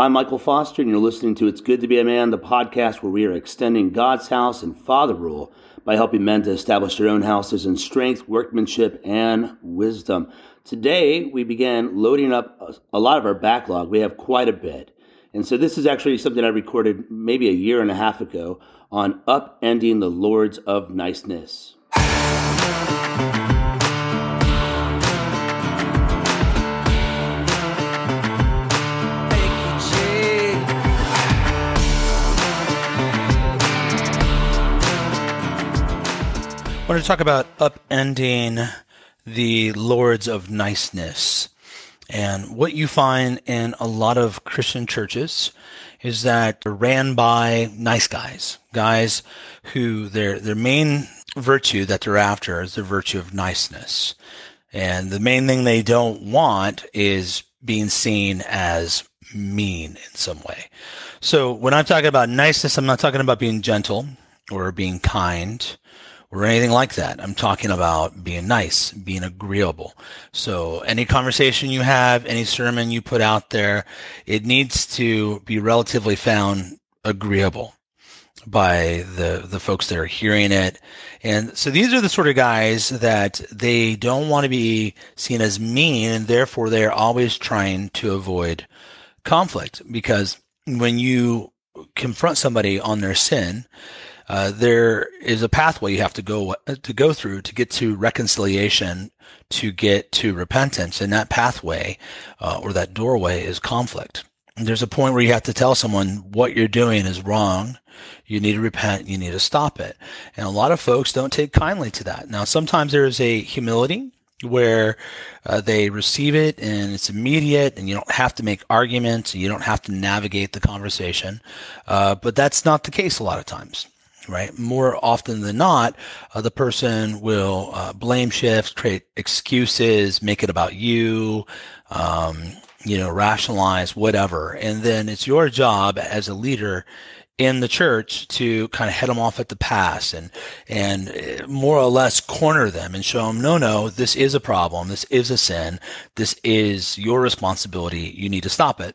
I'm Michael Foster, and you're listening to It's Good to Be a Man, the podcast where we are extending God's house and father rule by helping men to establish their own houses in strength, workmanship, and wisdom. Today, we began loading up a lot of our backlog. We have quite a bit. And so, this is actually something I recorded maybe a year and a half ago on upending the Lords of Niceness. Want to talk about upending the lords of niceness. And what you find in a lot of Christian churches is that they're ran by nice guys, guys who their their main virtue that they're after is the virtue of niceness. And the main thing they don't want is being seen as mean in some way. So when I'm talking about niceness, I'm not talking about being gentle or being kind or anything like that. I'm talking about being nice, being agreeable. So any conversation you have, any sermon you put out there, it needs to be relatively found agreeable by the the folks that are hearing it. And so these are the sort of guys that they don't want to be seen as mean and therefore they're always trying to avoid conflict because when you confront somebody on their sin, uh, there is a pathway you have to go to go through to get to reconciliation, to get to repentance, and that pathway uh, or that doorway is conflict. And there's a point where you have to tell someone what you're doing is wrong. You need to repent. You need to stop it. And a lot of folks don't take kindly to that. Now, sometimes there is a humility where uh, they receive it and it's immediate and you don't have to make arguments and you don't have to navigate the conversation. Uh, but that's not the case a lot of times right? More often than not, uh, the person will uh, blame shift, create excuses, make it about you, um, you know, rationalize whatever. And then it's your job as a leader in the church to kind of head them off at the pass and and uh, more or less corner them and show them no no this is a problem this is a sin this is your responsibility you need to stop it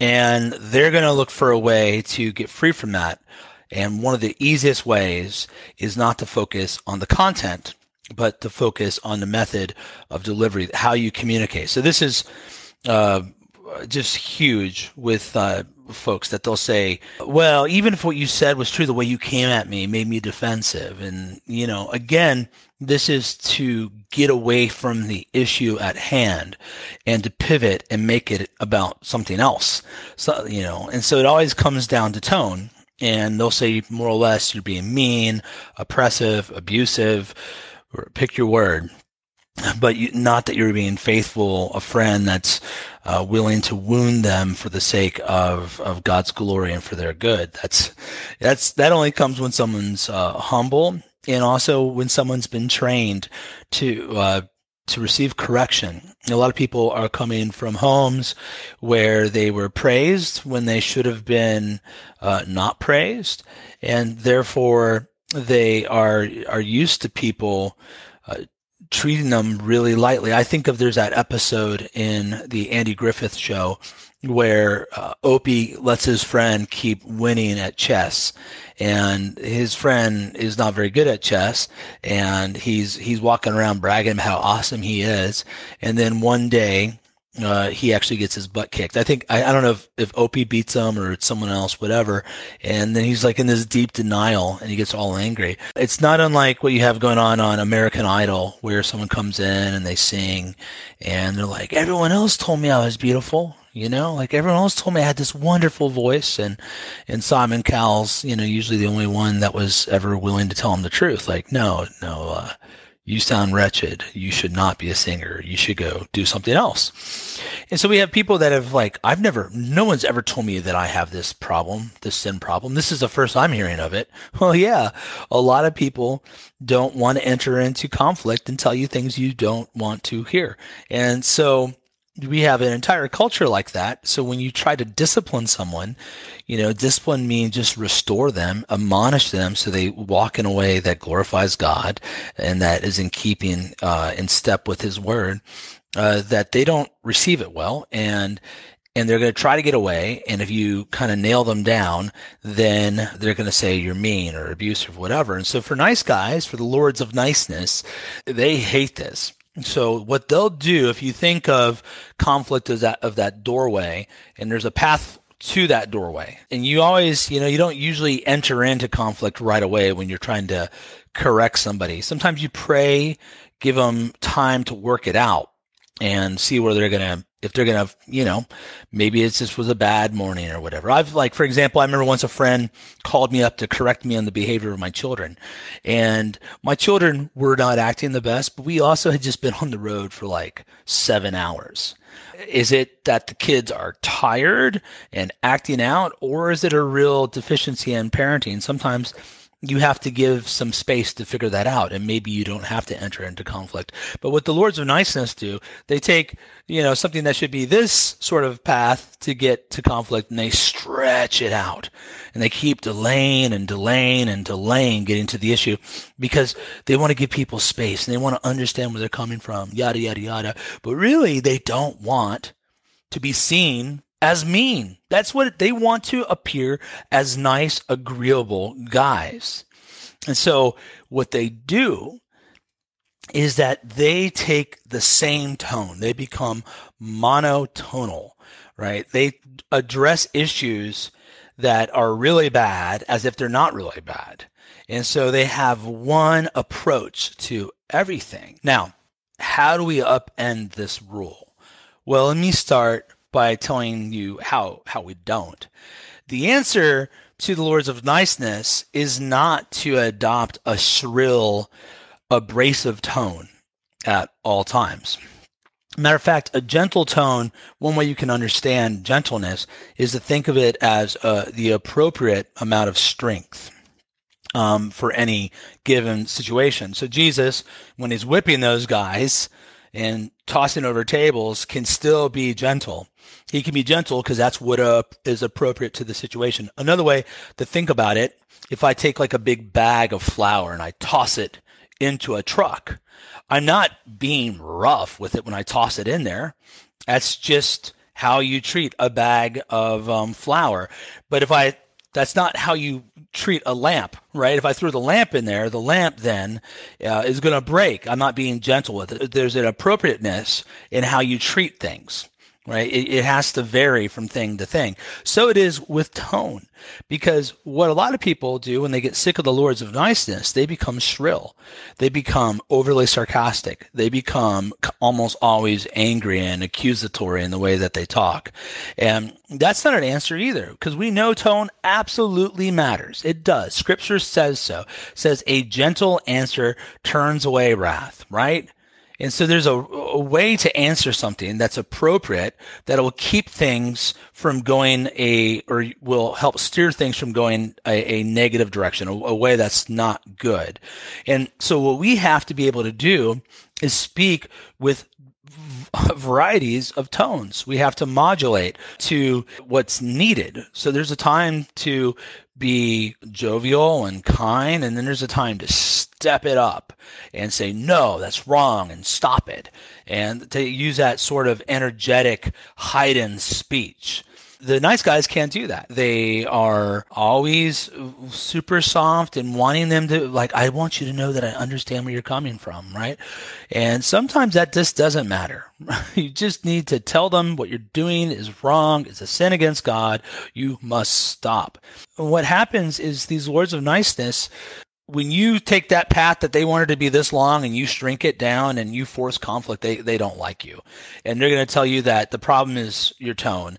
and they're going to look for a way to get free from that and one of the easiest ways is not to focus on the content, but to focus on the method of delivery, how you communicate. So this is uh, just huge with uh, folks that they'll say, well, even if what you said was true, the way you came at me made me defensive. And, you know, again, this is to get away from the issue at hand and to pivot and make it about something else. So, you know, and so it always comes down to tone and they'll say more or less you're being mean, oppressive, abusive, pick your word. But you, not that you're being faithful, a friend that's uh, willing to wound them for the sake of, of God's glory and for their good. That's that's that only comes when someone's uh, humble and also when someone's been trained to uh, to receive correction. A lot of people are coming from homes where they were praised when they should have been uh, not praised, and therefore they are are used to people uh, treating them really lightly. I think of there's that episode in the Andy Griffith show where uh, Opie lets his friend keep winning at chess, and his friend is not very good at chess, and he's he's walking around bragging how awesome he is, and then one day. Uh, he actually gets his butt kicked. I think I, I don't know if, if Opie beats him or it's someone else, whatever. And then he's like in this deep denial and he gets all angry. It's not unlike what you have going on on American Idol, where someone comes in and they sing and they're like, "Everyone else told me I was beautiful." You know, like everyone else told me I had this wonderful voice, and and Simon Cowell's, you know, usually the only one that was ever willing to tell him the truth. Like, no, no, uh, you sound wretched. You should not be a singer. You should go do something else. And so we have people that have like, I've never, no one's ever told me that I have this problem, this sin problem. This is the first I'm hearing of it. Well, yeah, a lot of people don't want to enter into conflict and tell you things you don't want to hear. And so we have an entire culture like that. So when you try to discipline someone, you know, discipline means just restore them, admonish them so they walk in a way that glorifies God and that is in keeping, uh, in step with his word, uh, that they don't receive it well. And, and they're going to try to get away. And if you kind of nail them down, then they're going to say you're mean or abusive, whatever. And so for nice guys, for the lords of niceness, they hate this. So what they'll do, if you think of conflict as that of that doorway, and there's a path to that doorway, and you always, you know, you don't usually enter into conflict right away when you're trying to correct somebody. Sometimes you pray, give them time to work it out and see where they're going to if they're gonna, you know, maybe it's just was a bad morning or whatever. I've like, for example, I remember once a friend called me up to correct me on the behavior of my children, and my children were not acting the best, but we also had just been on the road for like seven hours. Is it that the kids are tired and acting out, or is it a real deficiency in parenting? Sometimes you have to give some space to figure that out and maybe you don't have to enter into conflict. But what the lords of niceness do they take you know something that should be this sort of path to get to conflict and they stretch it out. And they keep delaying and delaying and delaying getting to the issue because they want to give people space and they want to understand where they're coming from yada yada yada. But really they don't want to be seen as mean. That's what they want to appear as nice, agreeable guys. And so what they do is that they take the same tone. They become monotonal, right? They address issues that are really bad as if they're not really bad. And so they have one approach to everything. Now, how do we upend this rule? Well, let me start by telling you how how we don't. The answer to the Lords of Niceness is not to adopt a shrill, abrasive tone at all times. Matter of fact, a gentle tone, one way you can understand gentleness is to think of it as uh, the appropriate amount of strength um, for any given situation. So Jesus, when he's whipping those guys and tossing over tables, can still be gentle. He can be gentle because that's what uh, is appropriate to the situation. Another way to think about it, if I take like a big bag of flour and I toss it into a truck, I'm not being rough with it when I toss it in there. That's just how you treat a bag of um, flour. But if I, that's not how you treat a lamp, right? If I threw the lamp in there, the lamp then uh, is going to break. I'm not being gentle with it. There's an appropriateness in how you treat things right? It, it, has to vary from thing to thing. So it is with tone, because what a lot of people do when they get sick of the lords of niceness, they become shrill. They become overly sarcastic. They become almost always angry and accusatory in the way that they talk. And that's not an answer either, because we know tone absolutely matters. It does. Scripture says so. It says a gentle answer turns away wrath, right? And so there's a, a, way to answer something that's appropriate that will keep things from going a, or will help steer things from going a, a negative direction, a, a way that's not good. And so what we have to be able to do is speak with varieties of tones. We have to modulate to what's needed. So there's a time to be jovial and kind, and then there's a time to step it up and say, no, that's wrong, and stop it. And to use that sort of energetic, heightened speech the nice guys can't do that. They are always super soft and wanting them to, like, I want you to know that I understand where you're coming from, right? And sometimes that just doesn't matter. you just need to tell them what you're doing is wrong, it's a sin against God. You must stop. What happens is these lords of niceness when you take that path that they wanted to be this long and you shrink it down and you force conflict, they, they don't like you. And they're going to tell you that the problem is your tone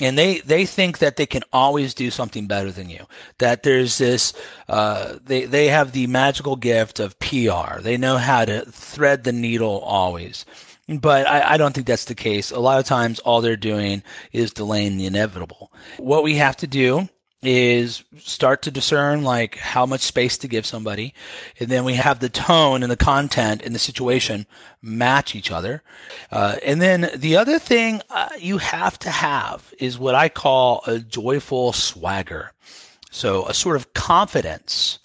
and they they think that they can always do something better than you. That there's this uh, they they have the magical gift of pr they know how to thread the needle always. But I, I don't think that's the case. A lot of times all they're doing is delaying the inevitable. What we have to do is start to discern like how much space to give somebody. And then we have the tone and the content and the situation match each other. Uh, and then the other thing uh, you have to have is what i call a joyful swagger. So a sort of confidence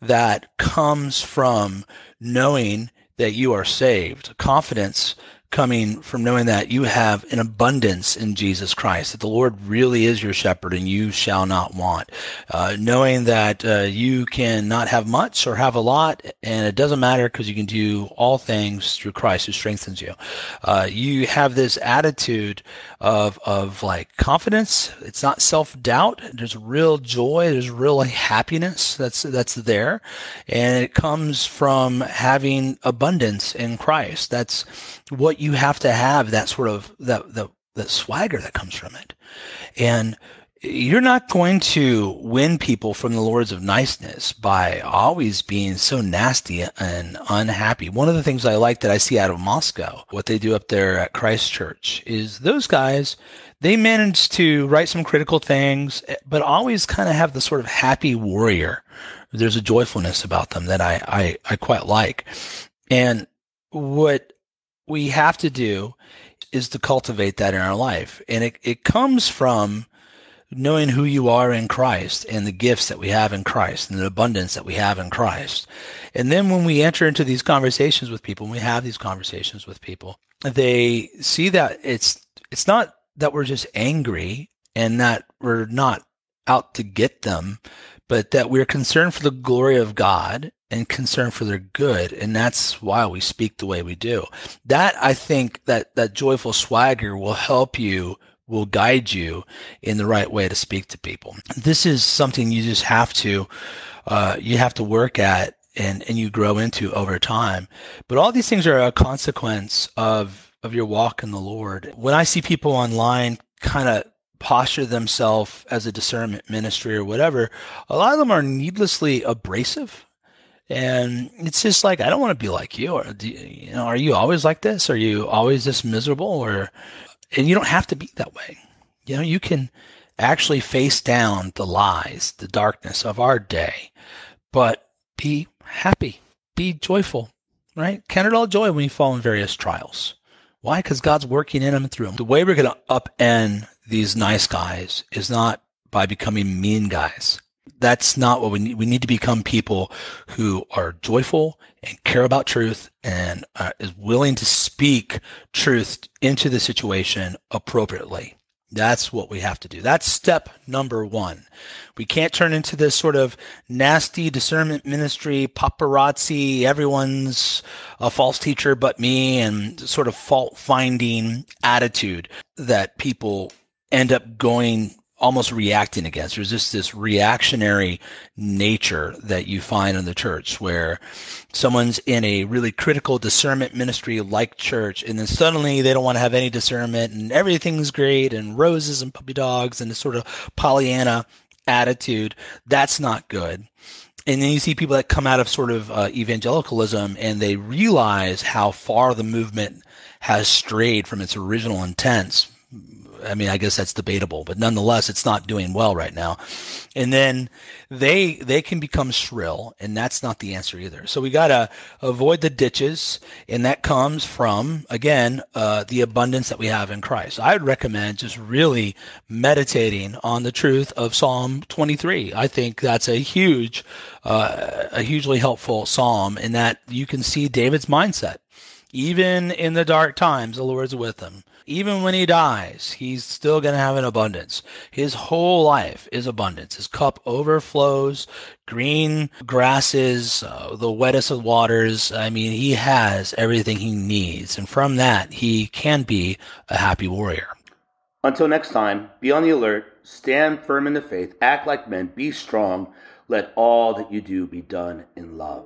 that comes from knowing that you are saved. Confidence coming from knowing that you have an abundance in Jesus Christ, that the Lord really is your shepherd and you shall not want. Uh, knowing that uh, you can not have much or have a lot, and it doesn't matter because you can do all things through Christ who strengthens you. Uh, you have this attitude of of like confidence. It's not self doubt. There's real joy. There's real happiness that's that's there, and it comes from having abundance in Christ. That's what you have to have that sort of that the that swagger that comes from it. And you're not going to win people from the lords of niceness by always being so nasty and unhappy. One of the things I like that I see out of Moscow, what they do up there at Christ Church, is those guys, they manage to write some critical things, but always kind of have the sort of happy warrior. There's a joyfulness about them that I, I, I quite like. And what we have to do is to cultivate that in our life. And it, it comes from knowing who you are in Christ and the gifts that we have in Christ and the abundance that we have in Christ. And then when we enter into these conversations with people, when we have these conversations with people, they see that it's it's not that we're just angry and that we're not out to get them, but that we're concerned for the glory of God and concerned for their good and that's why we speak the way we do. That i think that that joyful swagger will help you will guide you in the right way to speak to people. This is something you just have to uh, you have to work at and and you grow into over time. But all these things are a consequence of of your walk in the lord. When i see people online kind of posture themselves as a discernment ministry or whatever a lot of them are needlessly abrasive and it's just like, I don't want to be like you. Or, you, you know, are you always like this? Are you always this miserable? Or, and you don't have to be that way. You know, you can actually face down the lies, the darkness of our day, but be happy, be joyful, right? Count it all joy when you fall in various trials. Why? Because God's working in them and through them. The way we're going to upend these nice guys is not by becoming mean guys that's not what we need. We need to become people who are joyful and care about truth and uh, is willing to speak truth into the situation appropriately. That's what we have to do. That's step number one. We can't turn into this sort of nasty discernment ministry, paparazzi, everyone's a false teacher but me, and sort of fault finding attitude that people end up going almost reacting against. There's just this reactionary nature that you find in the church where someone's in a really critical discernment ministry like church and then suddenly they don't want to have any discernment and everything's great and roses and puppy dogs and this sort of Pollyanna attitude. That's not good. And then you see people that come out of sort of uh, evangelicalism and they realize how far the movement has strayed from its original intents I mean, I guess that's debatable, but nonetheless, it's not doing well right now. And then they they can become shrill, and that's not the answer either. So we gotta avoid the ditches, and that comes from again uh, the abundance that we have in Christ. I would recommend just really meditating on the truth of Psalm 23. I think that's a huge, uh, a hugely helpful psalm in that you can see David's mindset. Even in the dark times, the Lord's with him even when he dies, he's still going to have an abundance. His whole life is abundance. His cup overflows, green grasses, uh, the wettest of waters. I mean, he has everything he needs. And from that, he can be a happy warrior. Until next time, be on the alert, stand firm in the faith, act like men, be strong. Let all that you do be done in love.